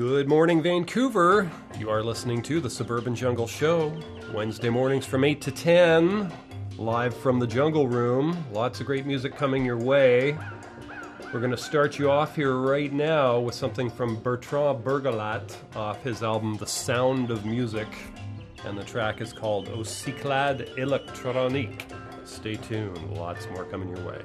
Good morning, Vancouver. You are listening to the Suburban Jungle Show, Wednesday mornings from 8 to 10, live from the Jungle Room. Lots of great music coming your way. We're going to start you off here right now with something from Bertrand Burgalat off his album The Sound of Music, and the track is called Au Cyclade Electronique. Stay tuned, lots more coming your way.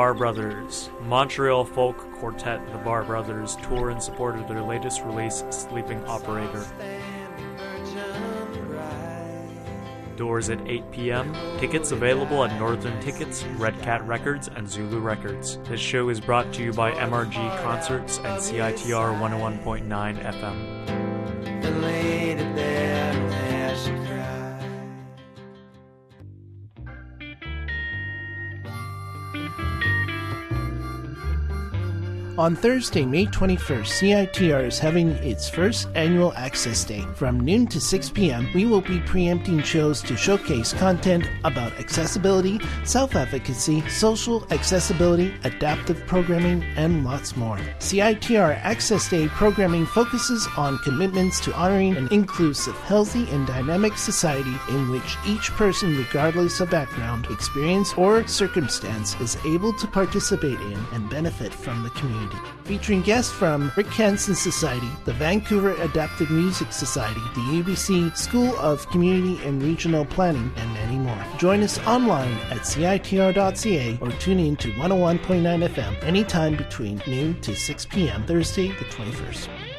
Barr Brothers, Montreal folk quartet The Barr Brothers, tour in support of their latest release, Sleeping Operator. Doors at 8 p.m. Tickets available at Northern Tickets, Red Cat Records, and Zulu Records. This show is brought to you by MRG Concerts and CITR 101.9 FM. On Thursday, May 21st, CITR is having its first annual Access Day. From noon to 6 p.m., we will be preempting shows to showcase content about accessibility, self advocacy, social accessibility, adaptive programming, and lots more. CITR Access Day programming focuses on commitments to honoring an inclusive, healthy, and dynamic society in which each person, regardless of background, experience, or circumstance, is able to participate in and benefit from the community featuring guests from Rick Hansen Society, the Vancouver Adapted Music Society, the UBC School of Community and Regional Planning, and many more. Join us online at CITR.ca or tune in to 101.9 FM anytime between noon to 6 p.m. Thursday the 21st.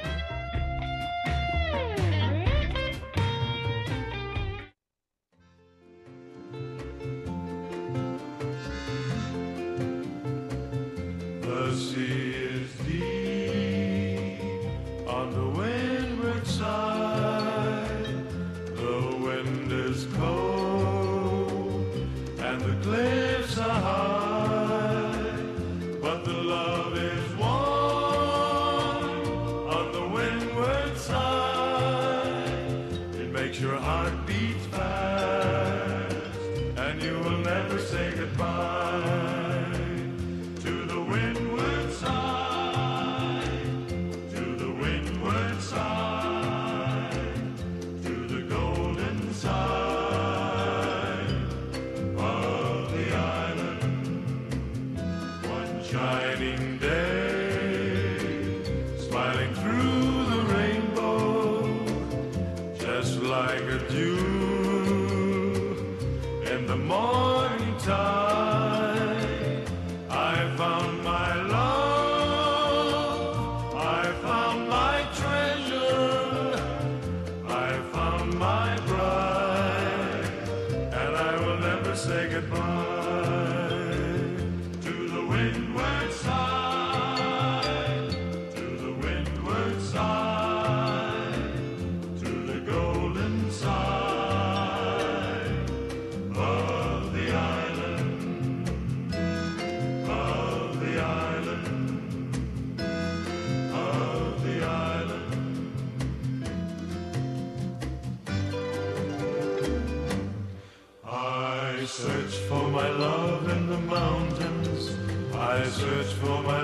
I search for my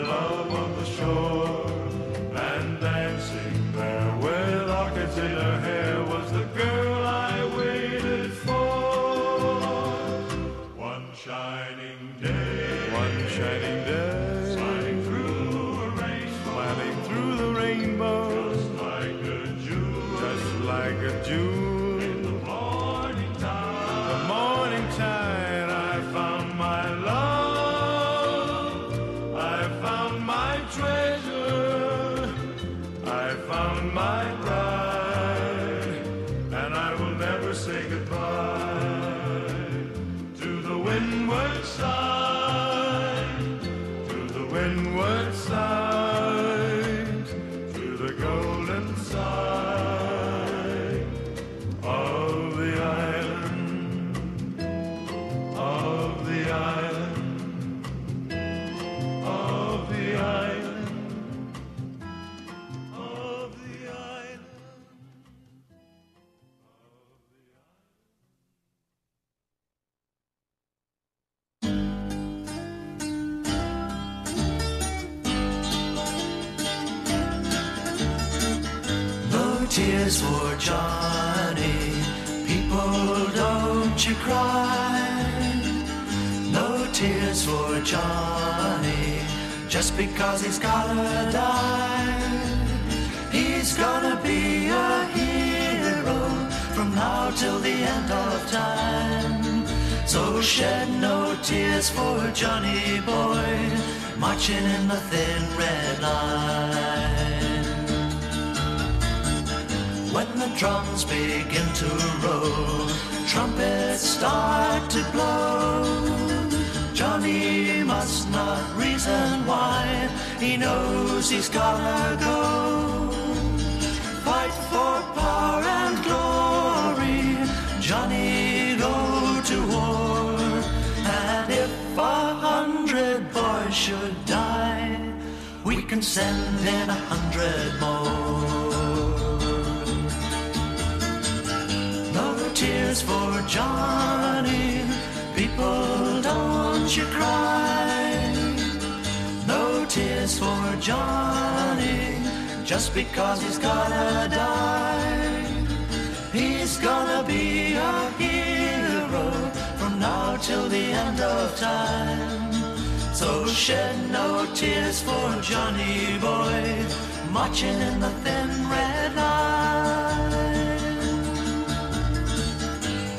marching in the thin red line.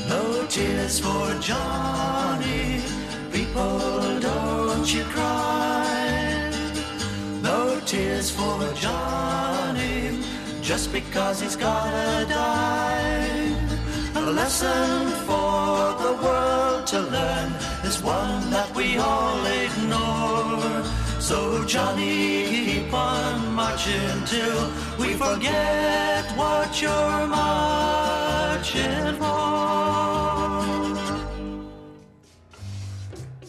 No tears for Johnny, people don't you cry. No tears for Johnny, just because he's gotta die. A lesson for the world to learn is one that we all ignore. So Johnny, keep on marching till we forget what you're marching for.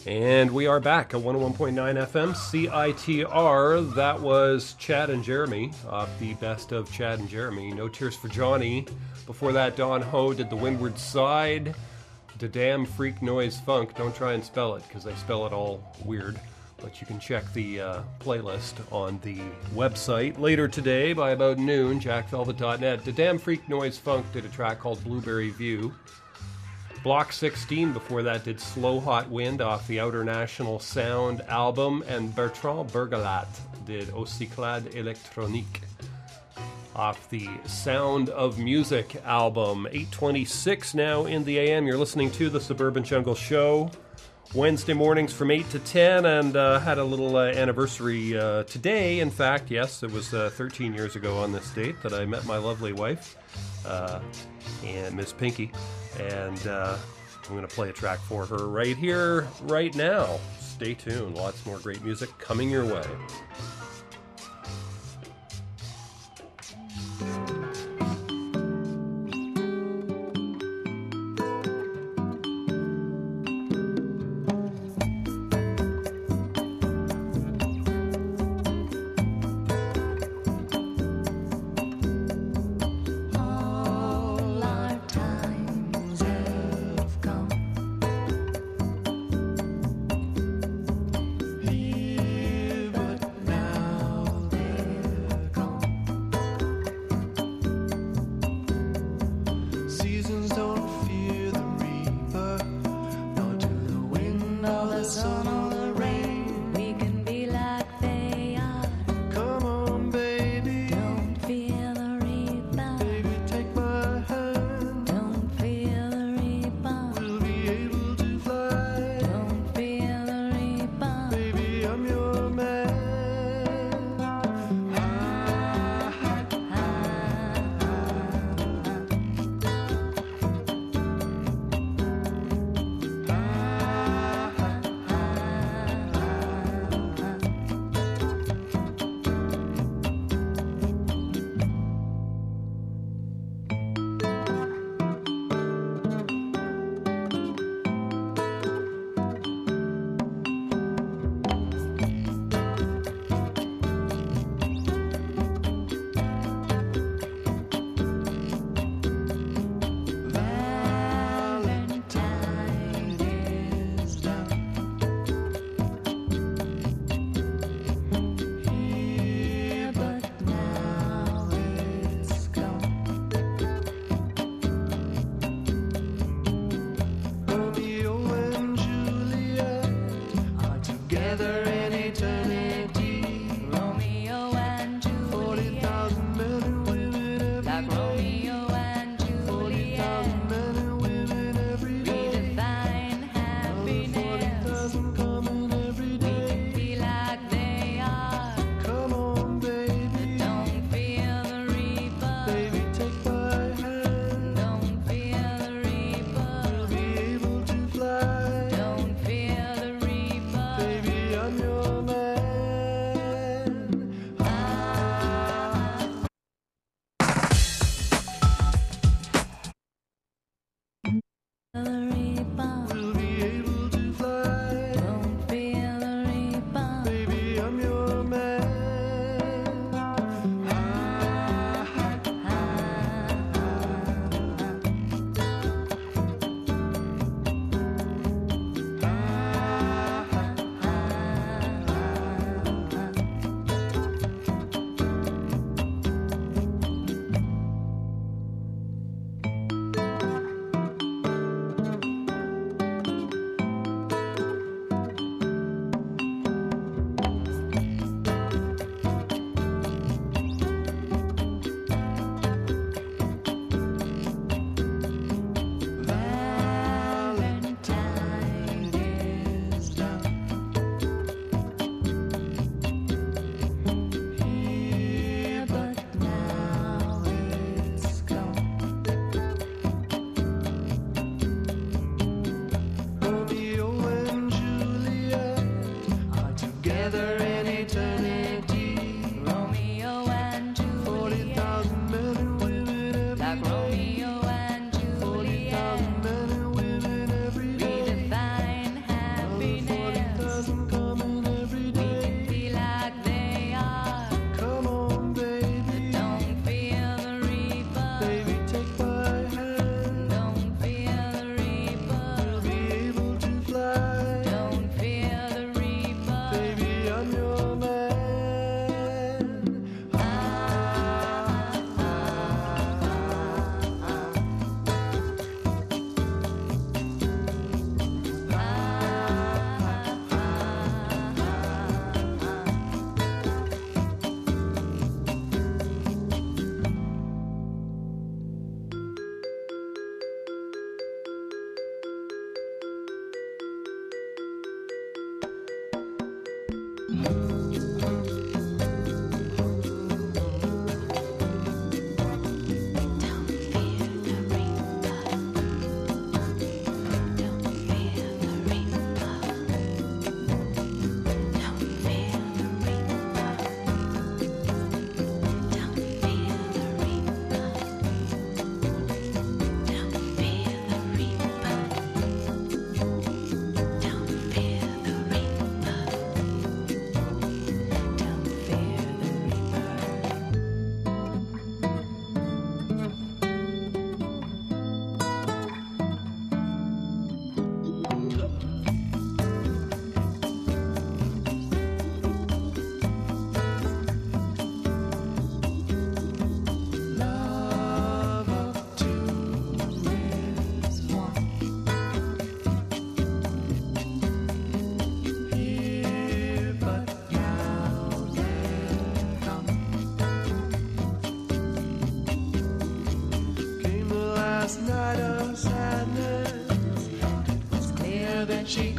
And we are back at 101.9 FM CITR. That was Chad and Jeremy off the best of Chad and Jeremy. No Tears for Johnny. Before that, Don Ho did the Windward Side. The Damn Freak Noise Funk. Don't try and spell it because I spell it all weird. But you can check the uh, playlist on the website later today by about noon, jackvelvet.net. The Damn Freak Noise Funk did a track called Blueberry View. Block 16 before that did Slow Hot Wind off the Outer National Sound album, and Bertrand Burgalat did Ocyclade Electronique off the Sound of Music album. 826 now in the AM. You're listening to the Suburban Jungle Show. Wednesday mornings from 8 to 10, and uh, had a little uh, anniversary uh, today. In fact, yes, it was uh, 13 years ago on this date that I met my lovely wife, uh, and Miss Pinky. And uh, I'm going to play a track for her right here, right now. Stay tuned. Lots more great music coming your way.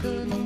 Couldn't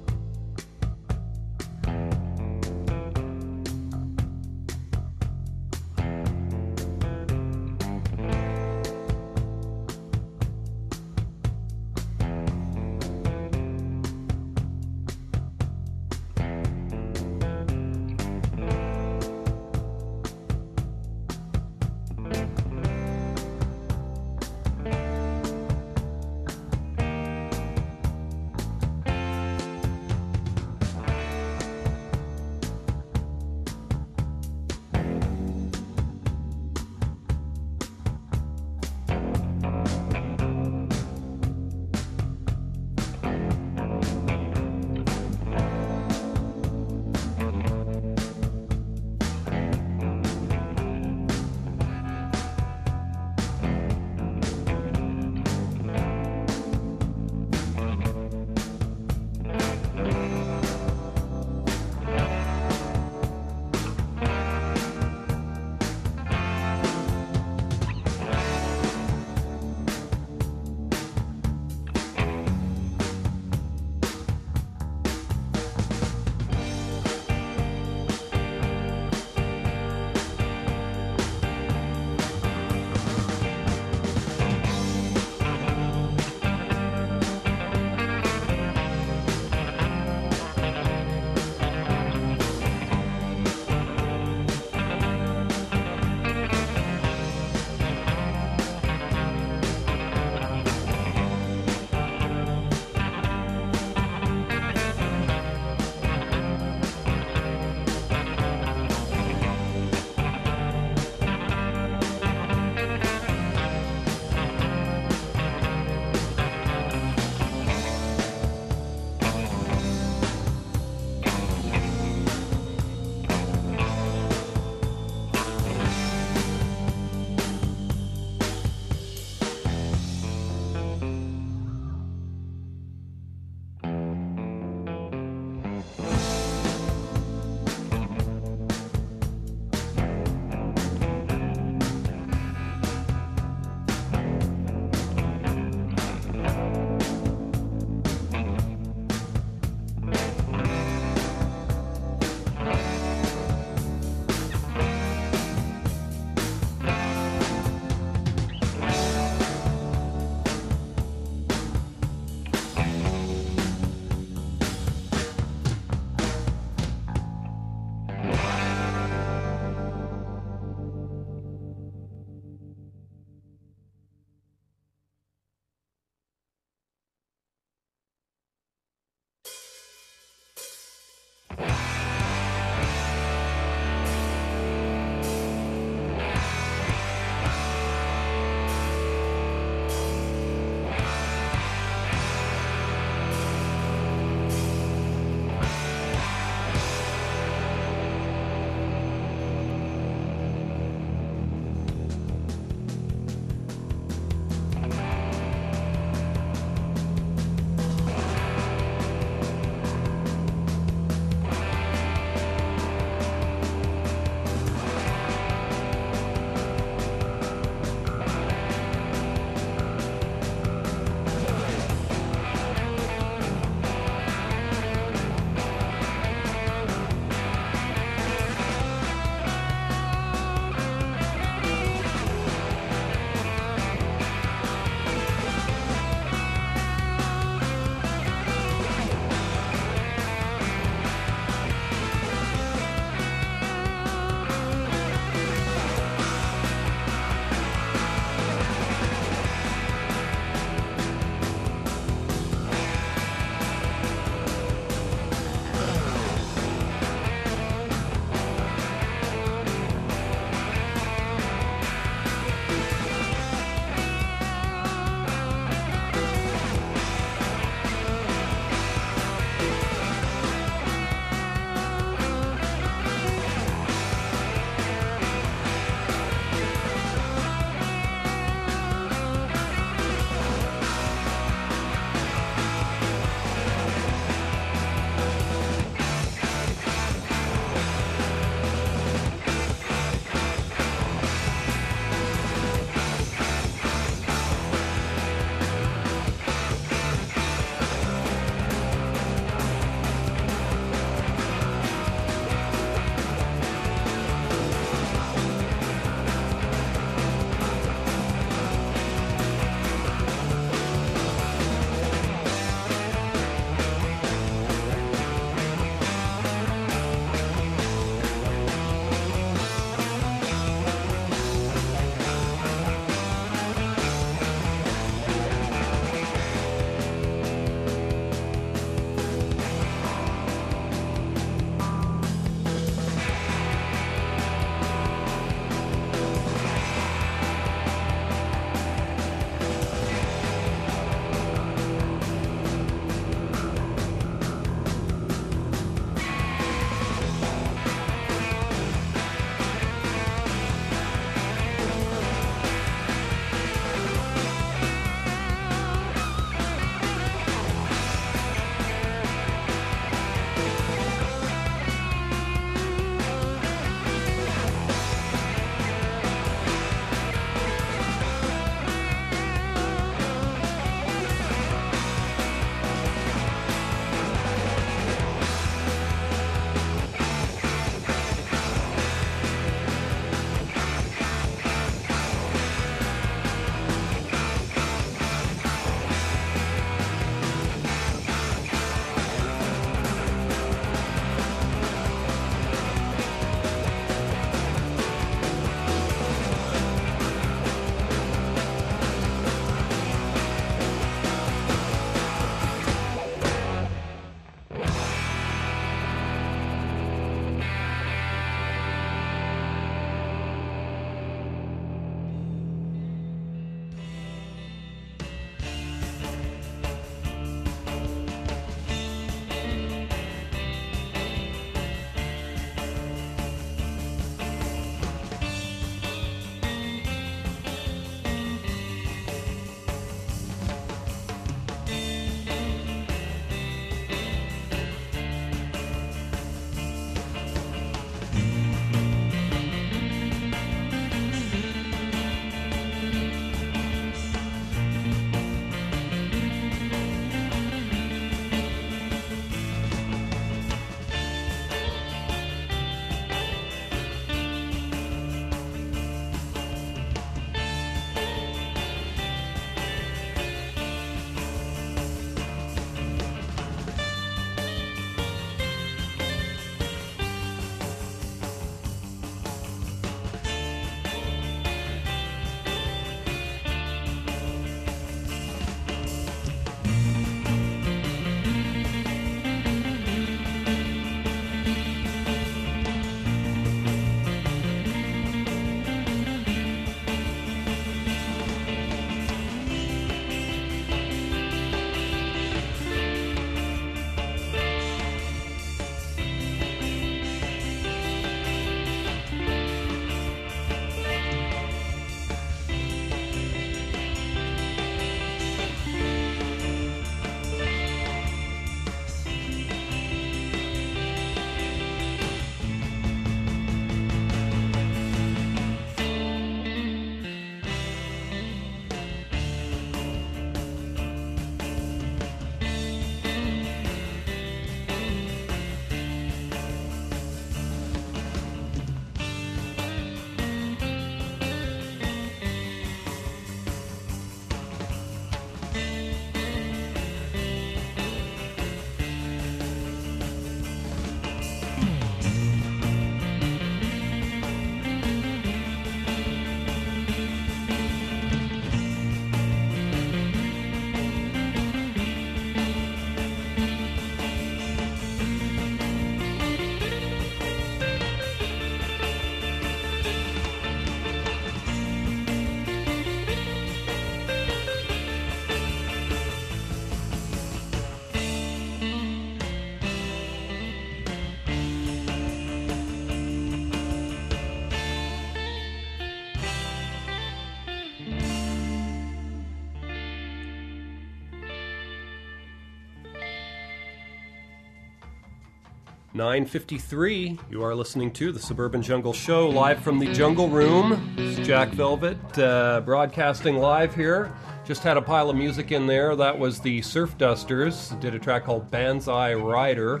953. You are listening to the Suburban Jungle Show live from the Jungle Room. It's Jack Velvet uh, broadcasting live here. Just had a pile of music in there. That was the Surf Dusters. Did a track called Banzai Rider.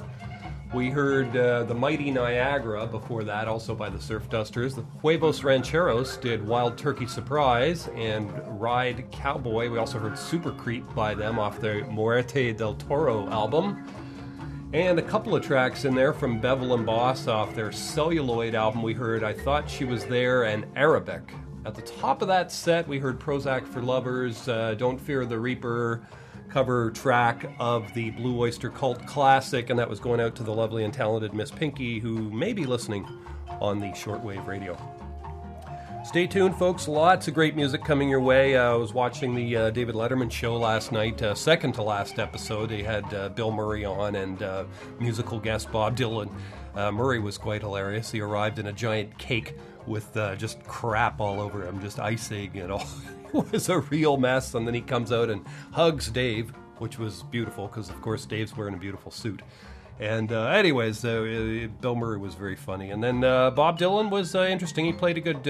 We heard uh, the Mighty Niagara before that, also by the Surf Dusters. The Huevos Rancheros did Wild Turkey Surprise and Ride Cowboy. We also heard Super Creep by them off their Muerte del Toro album. And a couple of tracks in there from Bevel and Boss off their Celluloid album. We heard I Thought She Was There and Arabic. At the top of that set, we heard Prozac for Lovers, uh, Don't Fear the Reaper, cover track of the Blue Oyster Cult classic, and that was going out to the lovely and talented Miss Pinky, who may be listening on the shortwave radio. Stay tuned, folks. Lots of great music coming your way. Uh, I was watching the uh, David Letterman show last night, uh, second to last episode. They had uh, Bill Murray on and uh, musical guest Bob Dylan. Uh, Murray was quite hilarious. He arrived in a giant cake with just crap all over him, just icing and all. it was a real mess. And then he comes out and hugs Dave, which was beautiful because, of course, Dave's wearing a beautiful suit. And uh, anyways, uh, Bill Murray was very funny, and then uh, Bob Dylan was interesting. He played a good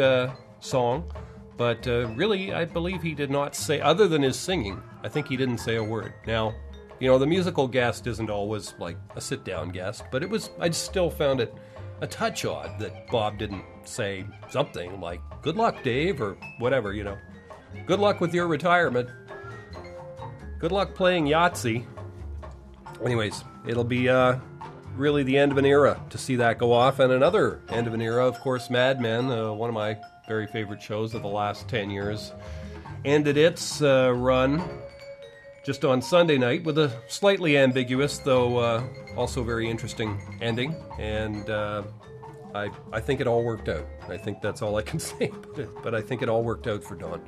song, but uh, really, I believe he did not say, other than his singing, I think he didn't say a word. Now, you know, the musical guest isn't always like a sit-down guest, but it was. I still found it a touch odd that Bob didn't say something like "Good luck, Dave" or whatever. You know, good luck with your retirement. Good luck playing Yahtzee. Anyways, it'll be uh, really the end of an era to see that go off, and another end of an era, of course, Mad Men, uh, one of my very favorite shows of the last 10 years, ended its uh, run just on Sunday night with a slightly ambiguous, though uh, also very interesting ending, and uh, I, I think it all worked out. I think that's all I can say, but, but I think it all worked out for Don.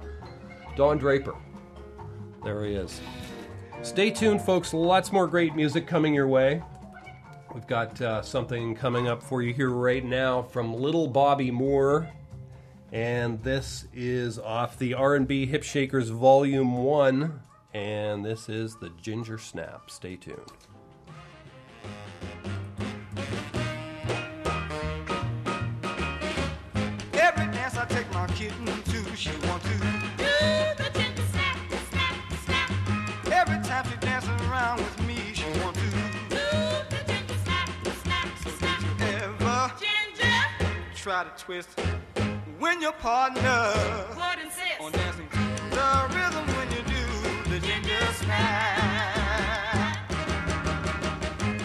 Don Draper. There he is. Stay tuned, folks. Lots more great music coming your way. We've got uh, something coming up for you here right now from Little Bobby Moore, and this is off the R&B Hip Shakers Volume One, and this is the Ginger Snap. Stay tuned. Every dance I take my kitten to, she want to. Every time she dances around with me, she want to. Ever try to twist when your partner on dancing the rhythm when you do the ginger snap.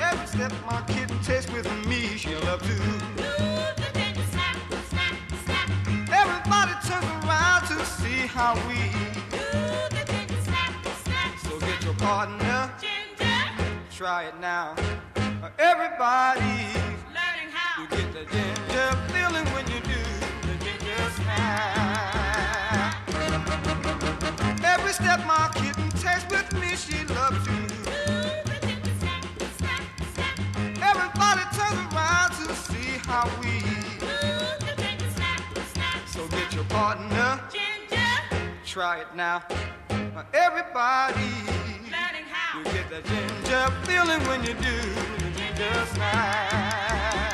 Every step my kitten takes with me, she'll love to. Move the ginger snap snap snap. Everybody turns around to see how we. Do the ginger snap, snap, snap. So get your partner, ginger. try it now. Everybody, you get the ginger feeling Every step my kitten takes with me, she loves to. Everybody turns around to see how we. So get your partner, ginger. try it now. Everybody, you get the ginger feeling when you do the ginger snap.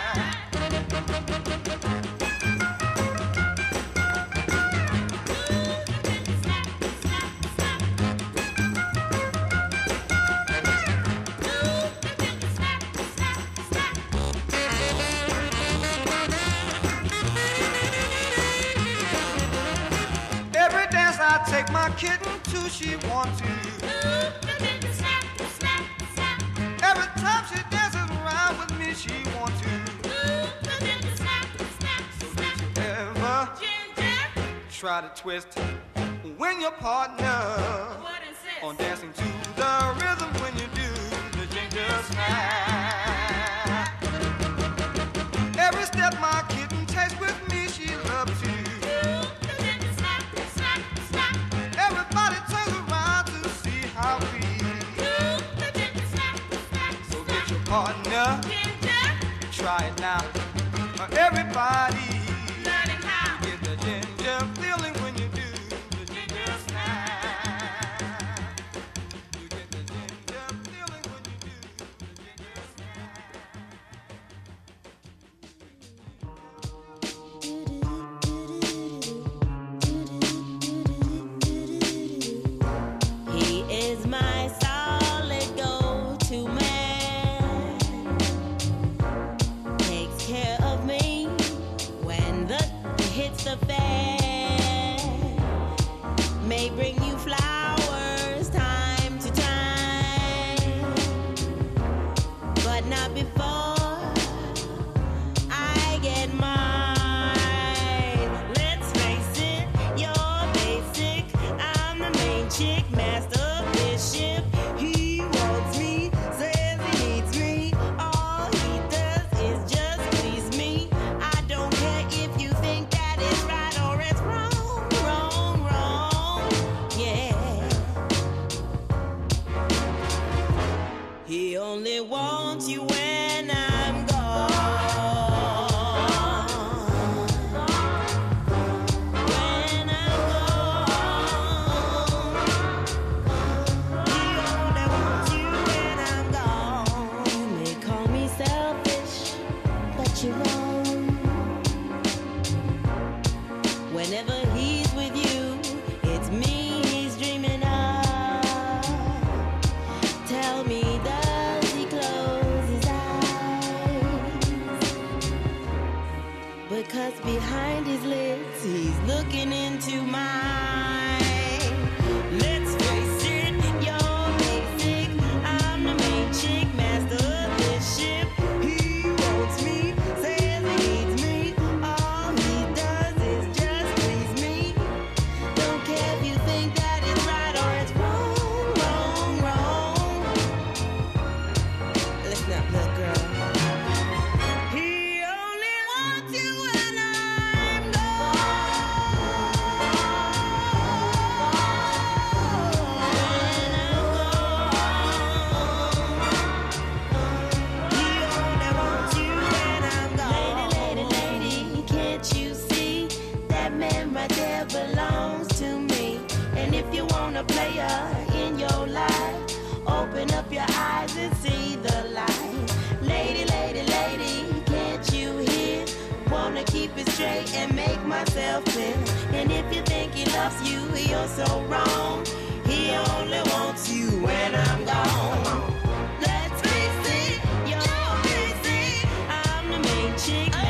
Take my kitten to, she wants to. Every time she dances around with me, she want to. Did you ever try to twist when your partner on dancing to the rhythm when you do the ginger snap? Partner, try it now. Everybody, chick.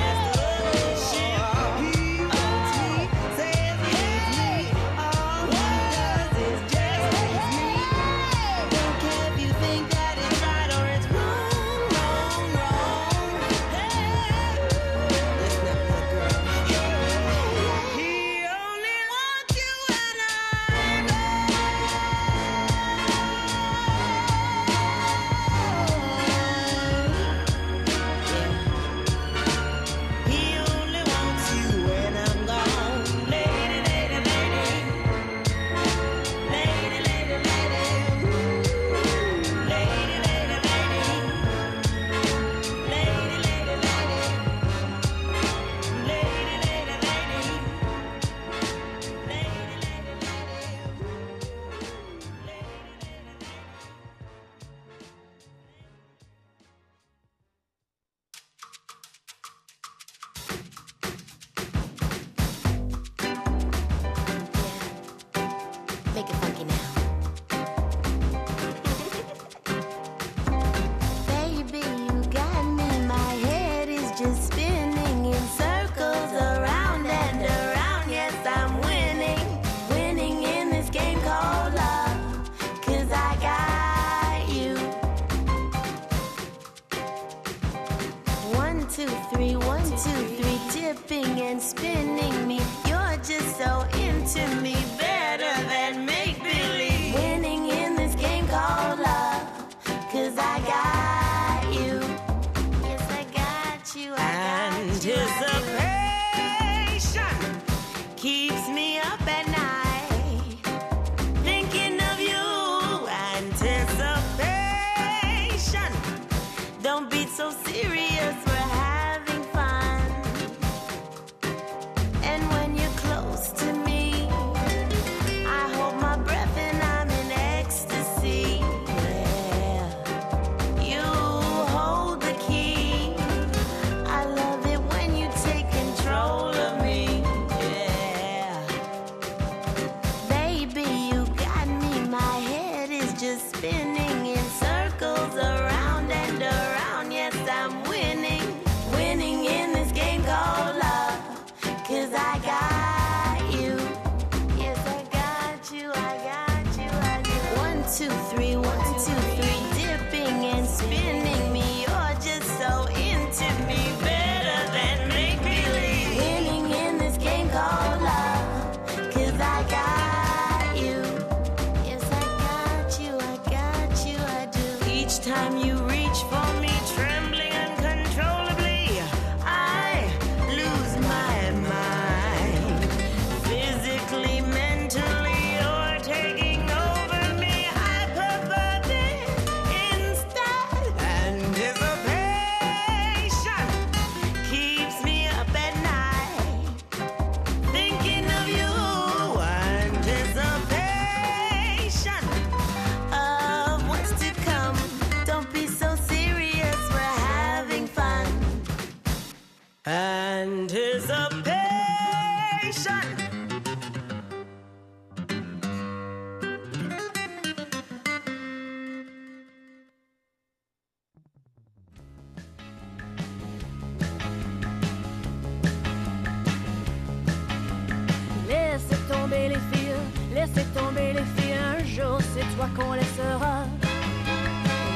tomber les filles, un jour c'est toi qu'on laissera.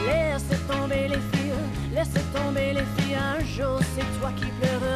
Laisse tomber les filles, laisse tomber les filles, un jour c'est toi qui pleureras.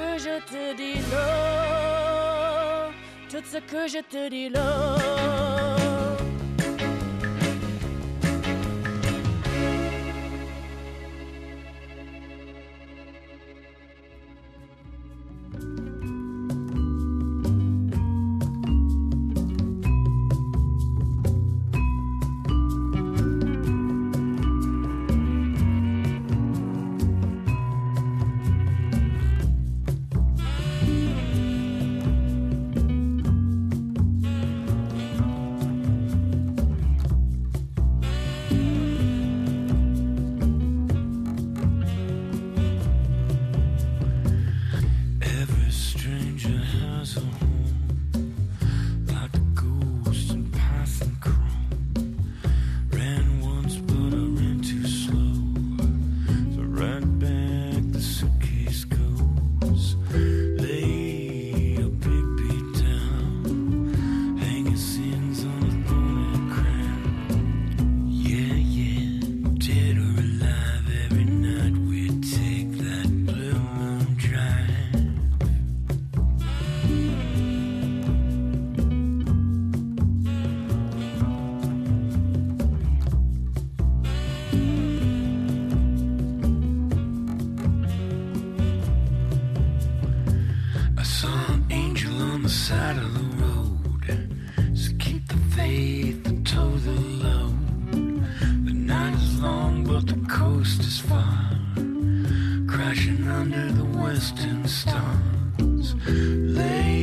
Que je te dis là, tout ce que je te dis là. the western stars. Lay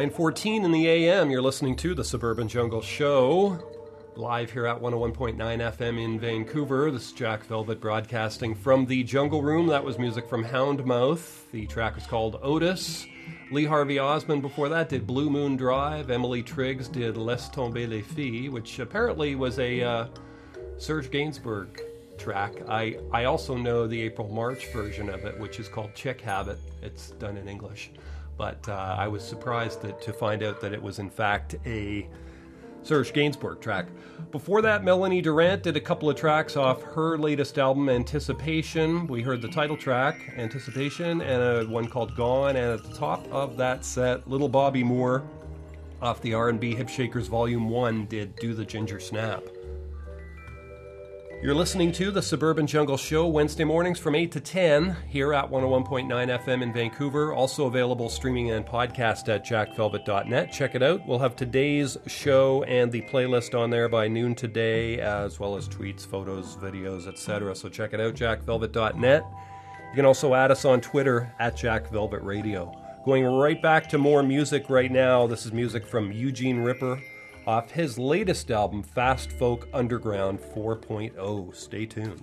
9:14 in the AM. You're listening to the Suburban Jungle Show. Live here at 101.9 FM in Vancouver. This is Jack Velvet broadcasting from the Jungle Room. That was music from Houndmouth. The track is called Otis. Lee Harvey Osmond before that did Blue Moon Drive. Emily Triggs did Laisse tomber les filles, which apparently was a uh, Serge Gainsbourg track. I, I also know the April March version of it, which is called Chick Habit. It's done in English. But uh, I was surprised that, to find out that it was, in fact, a Serge Gainsbourg track. Before that, Melanie Durant did a couple of tracks off her latest album, Anticipation. We heard the title track, Anticipation, and a one called Gone. And at the top of that set, Little Bobby Moore off the R&B Hip Shakers Volume 1 did Do the Ginger Snap. You're listening to the Suburban Jungle Show Wednesday mornings from 8 to 10 here at 101.9 FM in Vancouver. Also available streaming and podcast at jackvelvet.net. Check it out. We'll have today's show and the playlist on there by noon today, as well as tweets, photos, videos, etc. So check it out, jackvelvet.net. You can also add us on Twitter at jackvelvetradio. Going right back to more music right now. This is music from Eugene Ripper off his latest album, Fast Folk Underground 4.0. Stay tuned.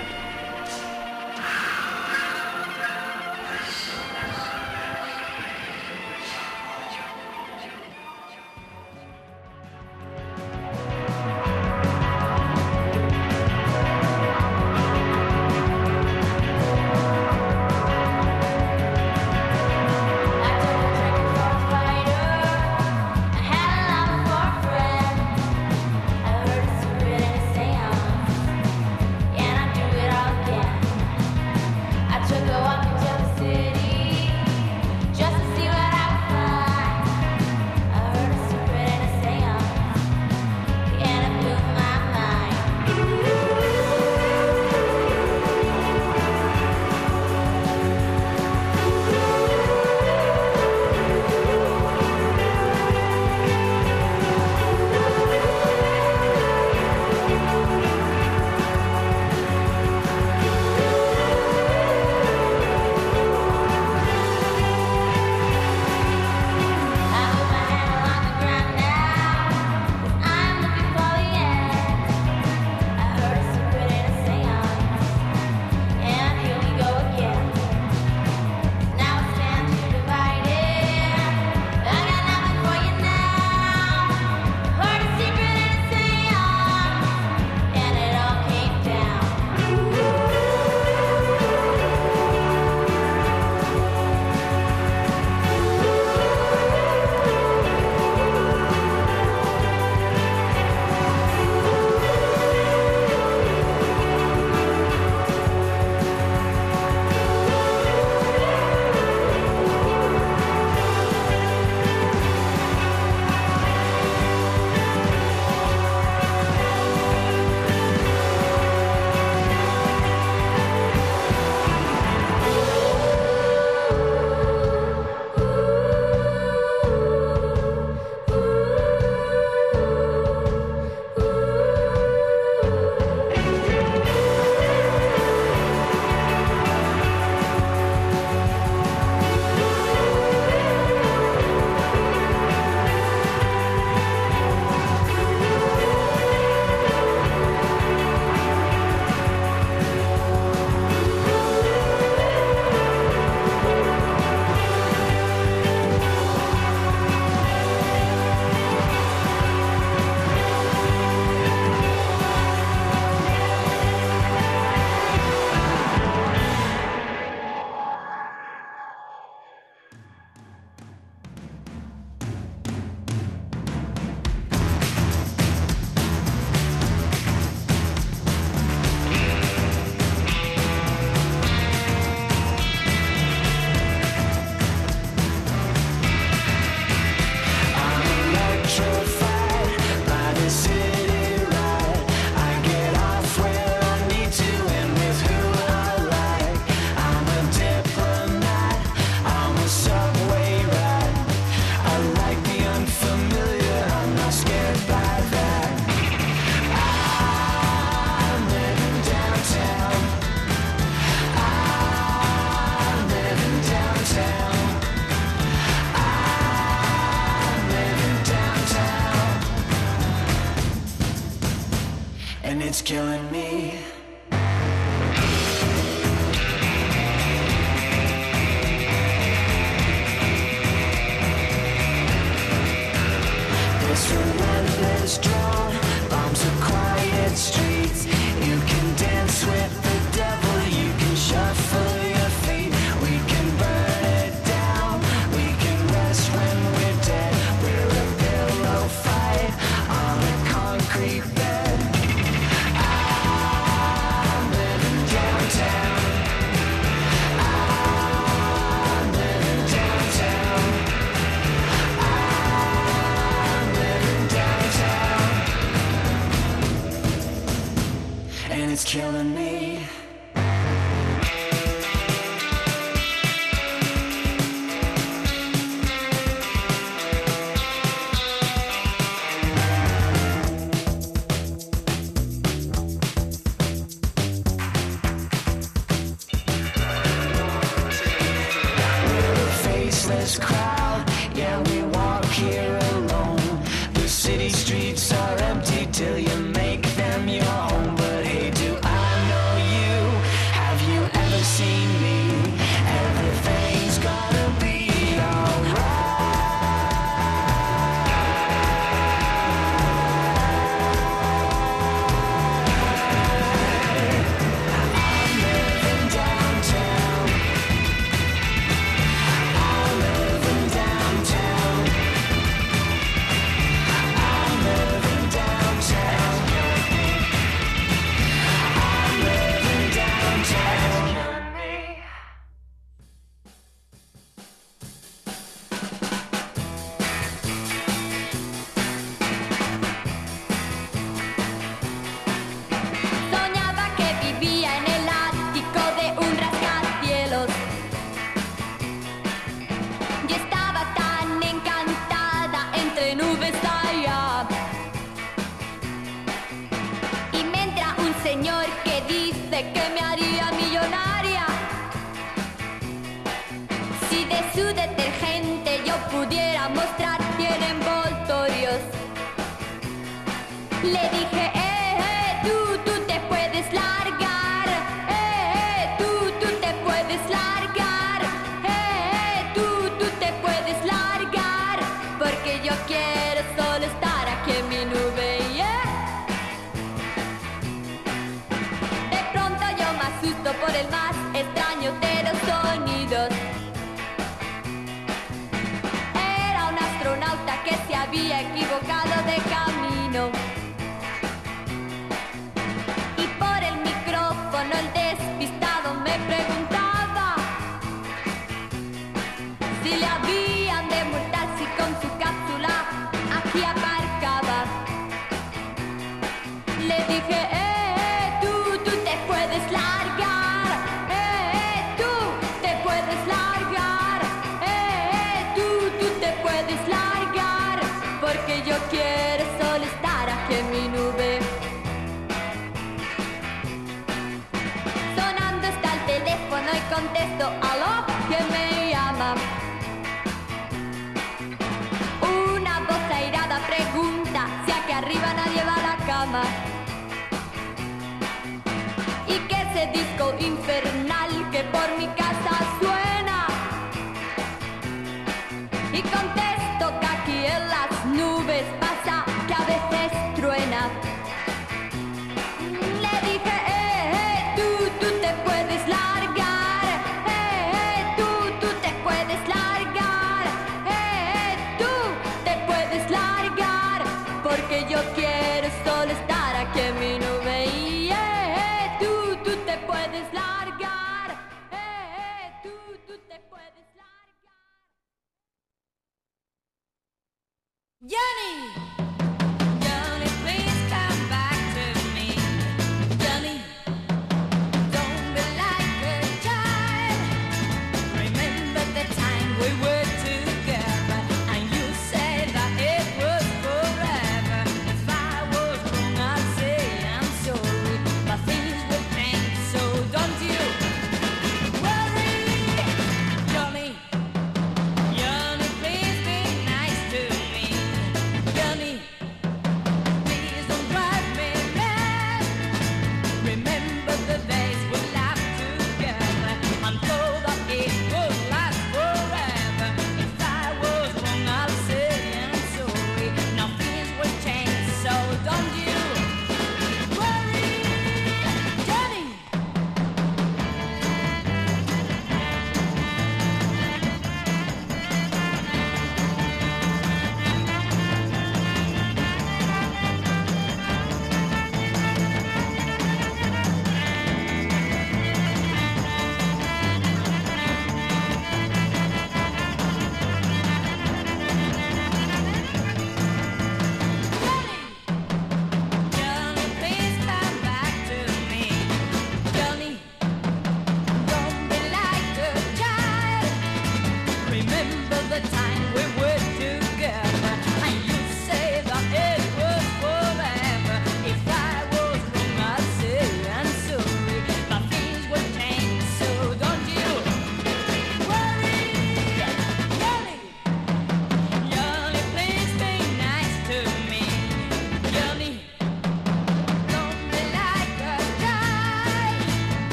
ese disco infernal que por mi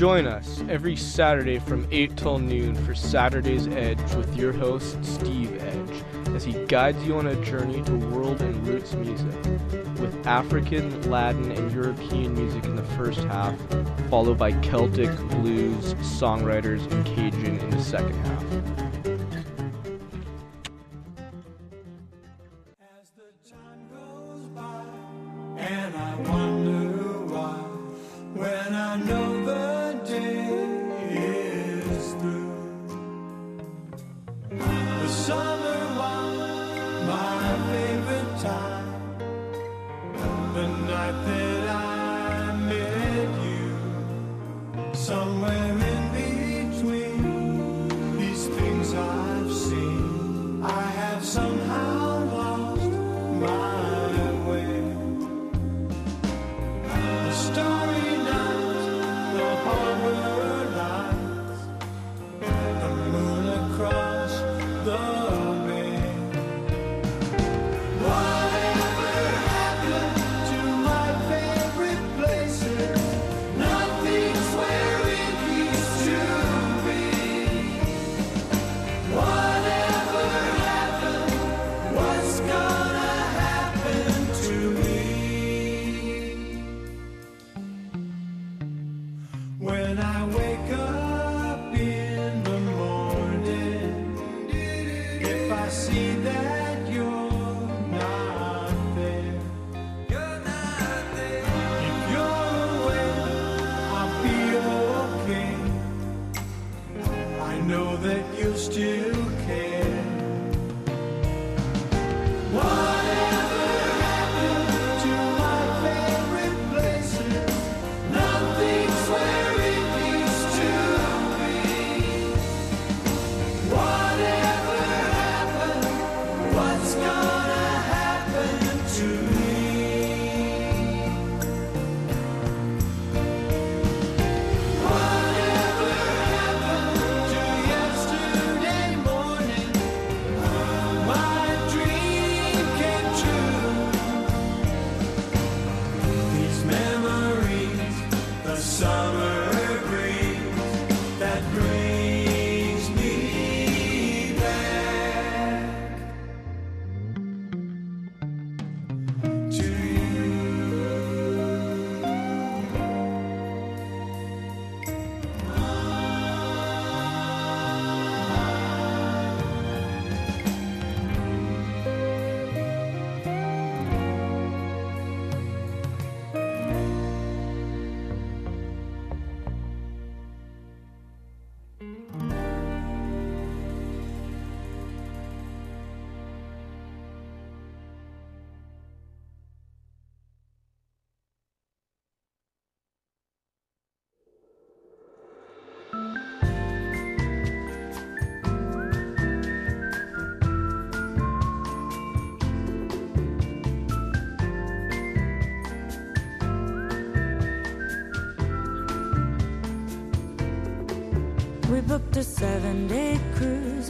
Join us every Saturday from 8 till noon for Saturday's Edge with your host, Steve Edge, as he guides you on a journey to world and roots music, with African, Latin, and European music in the first half, followed by Celtic, blues, songwriters, and Cajun in the second half.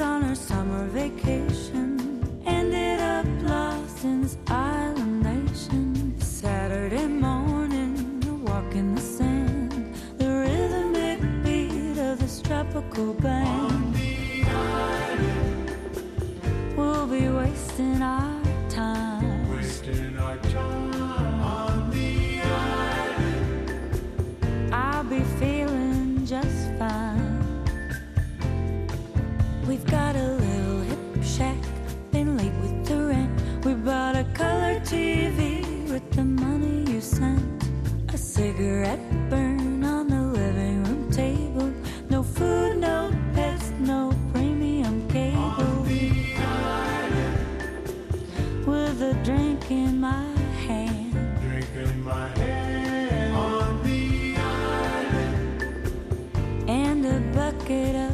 on her Drinking my hand. Drink my hand on the island. And a bucket of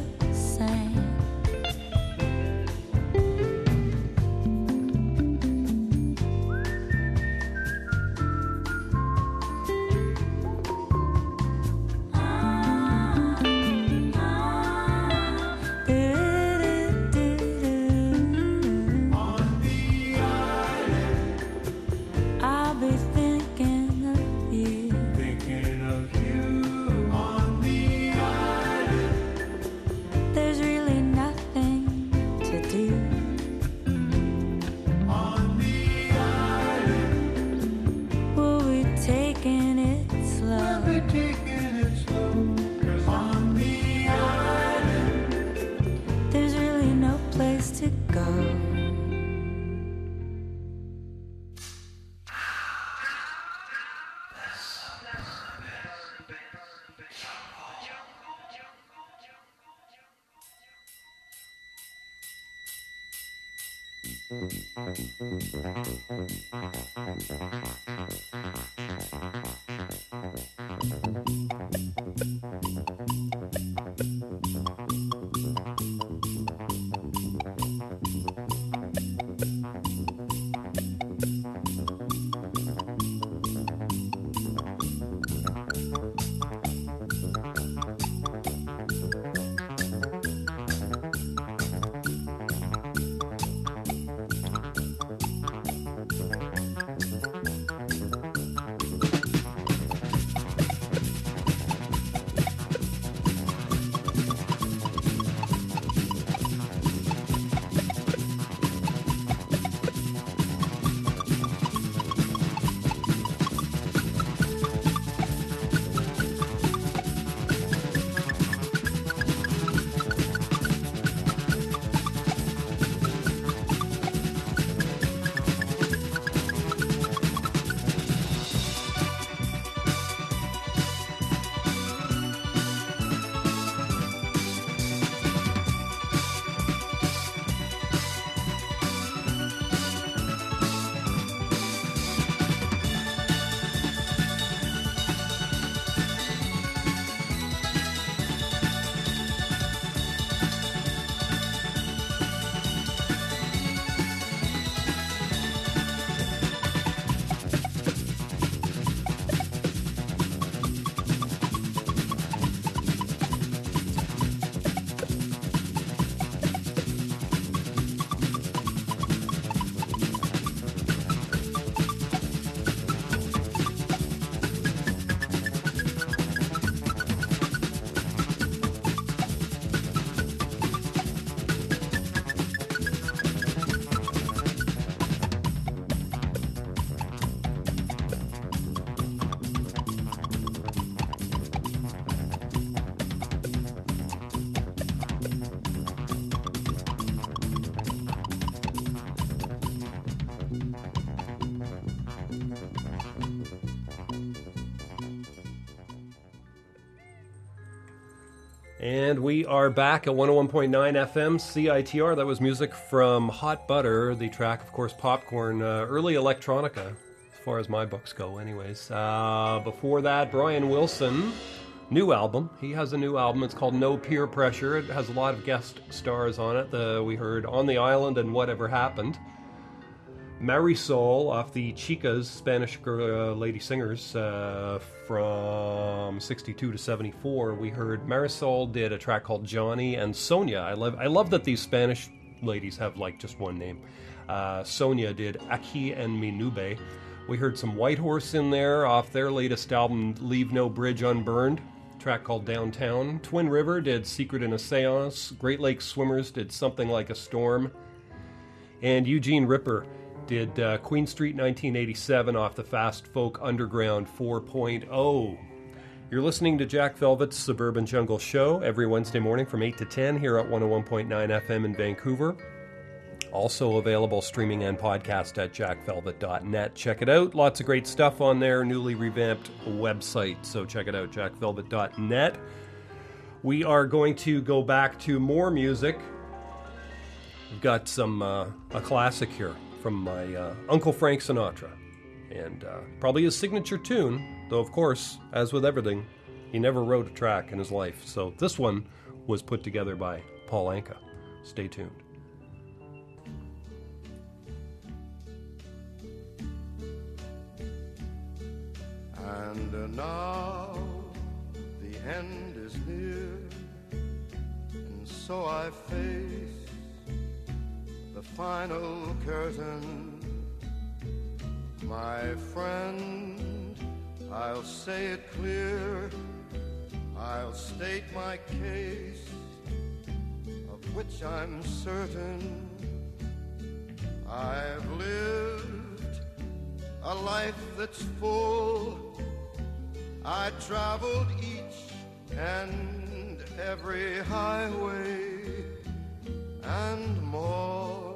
Thank you. And we are back at 101.9 FM CITR. That was music from Hot Butter, the track, of course, Popcorn, uh, early electronica, as far as my books go, anyways. Uh, before that, Brian Wilson, new album. He has a new album. It's called No Pier Pressure. It has a lot of guest stars on it. The, we heard On the Island and Whatever Happened. Marisol off the Chicas, Spanish uh, lady singers uh, from 62 to 74. We heard Marisol did a track called Johnny and Sonia. I love I love that these Spanish ladies have like just one name. Uh, Sonia did Aki and Mi Nube. We heard some Whitehorse in there off their latest album Leave No Bridge Unburned. Track called Downtown. Twin River did Secret in a Seance. Great Lakes Swimmers did Something Like a Storm. And Eugene Ripper did uh, Queen Street 1987 off the Fast Folk Underground 4.0. You're listening to Jack Velvet's Suburban Jungle Show every Wednesday morning from 8 to 10 here at 101.9 FM in Vancouver. Also available streaming and podcast at jackvelvet.net. Check it out. Lots of great stuff on there. Newly revamped website. So check it out, jackvelvet.net. We are going to go back to more music. We've got some uh, a classic here from my uh, Uncle Frank Sinatra. And uh, probably his signature tune, though, of course, as with everything, he never wrote a track in his life. So this one was put together by Paul Anka. Stay tuned. And uh, now the end is near, and so I face final curtain. My friend, I'll say it clear, I'll state my case, of which I'm certain. I've lived a life that's full. I traveled each and every highway and more,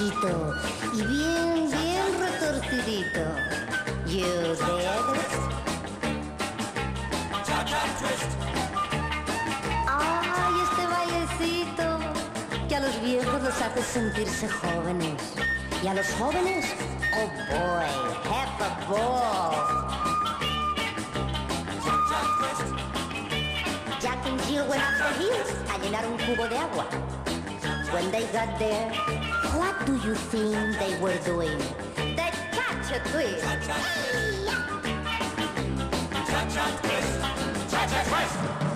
Y bien, bien retorcidito. You it? Ay, este bailecito que a los viejos los hace sentirse jóvenes. Y a los jóvenes, oh boy, have a ball. Jack and Jill went up the hills a llenar un cubo de agua. When they got there, what do you think they were doing? The cha-cha twist. Cha-cha twist. Cha-cha twist. Tina,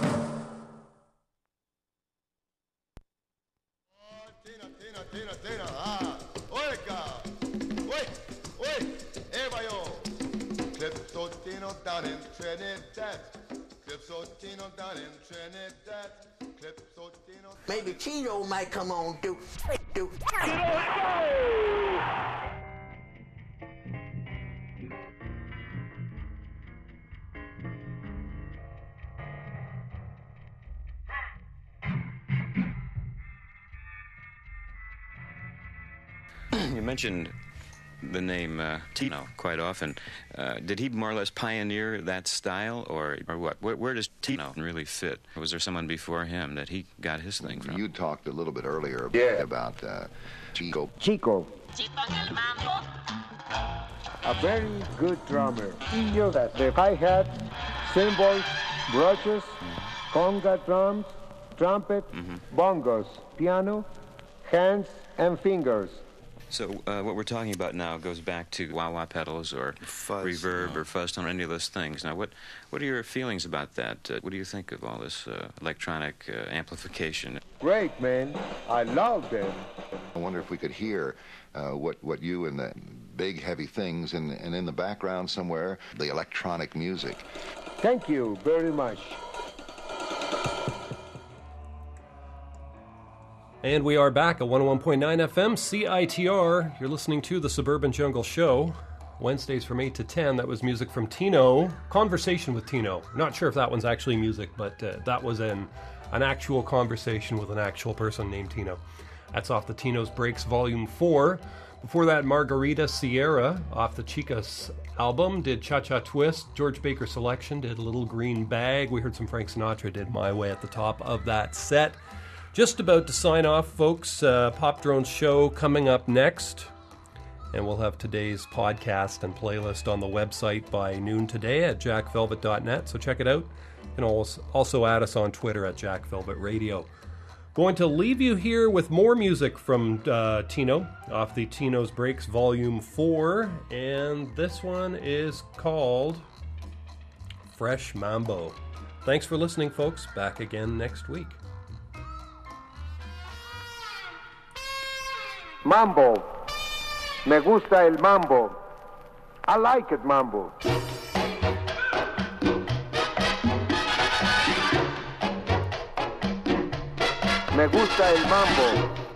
Maybe Tino might come on do do. you mentioned the name uh, Tino quite often. Uh, did he more or less pioneer that style, or or what? Where, where does Tino really fit? Was there someone before him that he got his thing from? You talked a little bit earlier about uh, Chico. Chico, a very good drummer. He used the hi-hat, cymbals, brushes, conga drums, trumpet, bongos, piano, hands and fingers. So uh, what we're talking about now goes back to wah-wah pedals or reverb or fuzz tone or any of those things. Now, what what are your feelings about that? Uh, what do you think of all this uh, electronic uh, amplification? Great, man. I love them. I wonder if we could hear uh, what what you and the big heavy things and and in the background somewhere the electronic music. Thank you very much. And we are back at 101.9 FM CITR. You're listening to the Suburban Jungle Show. Wednesdays from 8 to 10. That was music from Tino. Conversation with Tino. Not sure if that one's actually music, but uh, that was an, an actual conversation with an actual person named Tino. That's off the Tino's Breaks Volume 4. Before that, Margarita Sierra off the Chicas album did Cha Cha Twist. George Baker Selection did Little Green Bag. We heard some Frank Sinatra did My Way at the top of that set. Just about to sign off, folks. Uh, Pop Drone's show coming up next. And we'll have today's podcast and playlist on the website by noon today at jackvelvet.net. So check it out. Also also add us on Twitter at jackvelvetradio. Going to leave you here with more music from uh, Tino off the Tino's Breaks Volume 4. And this one is called Fresh Mambo. Thanks for listening, folks. Back again next week. Mambo. Me gusta el mambo. I like it, mambo. Me gusta el mambo.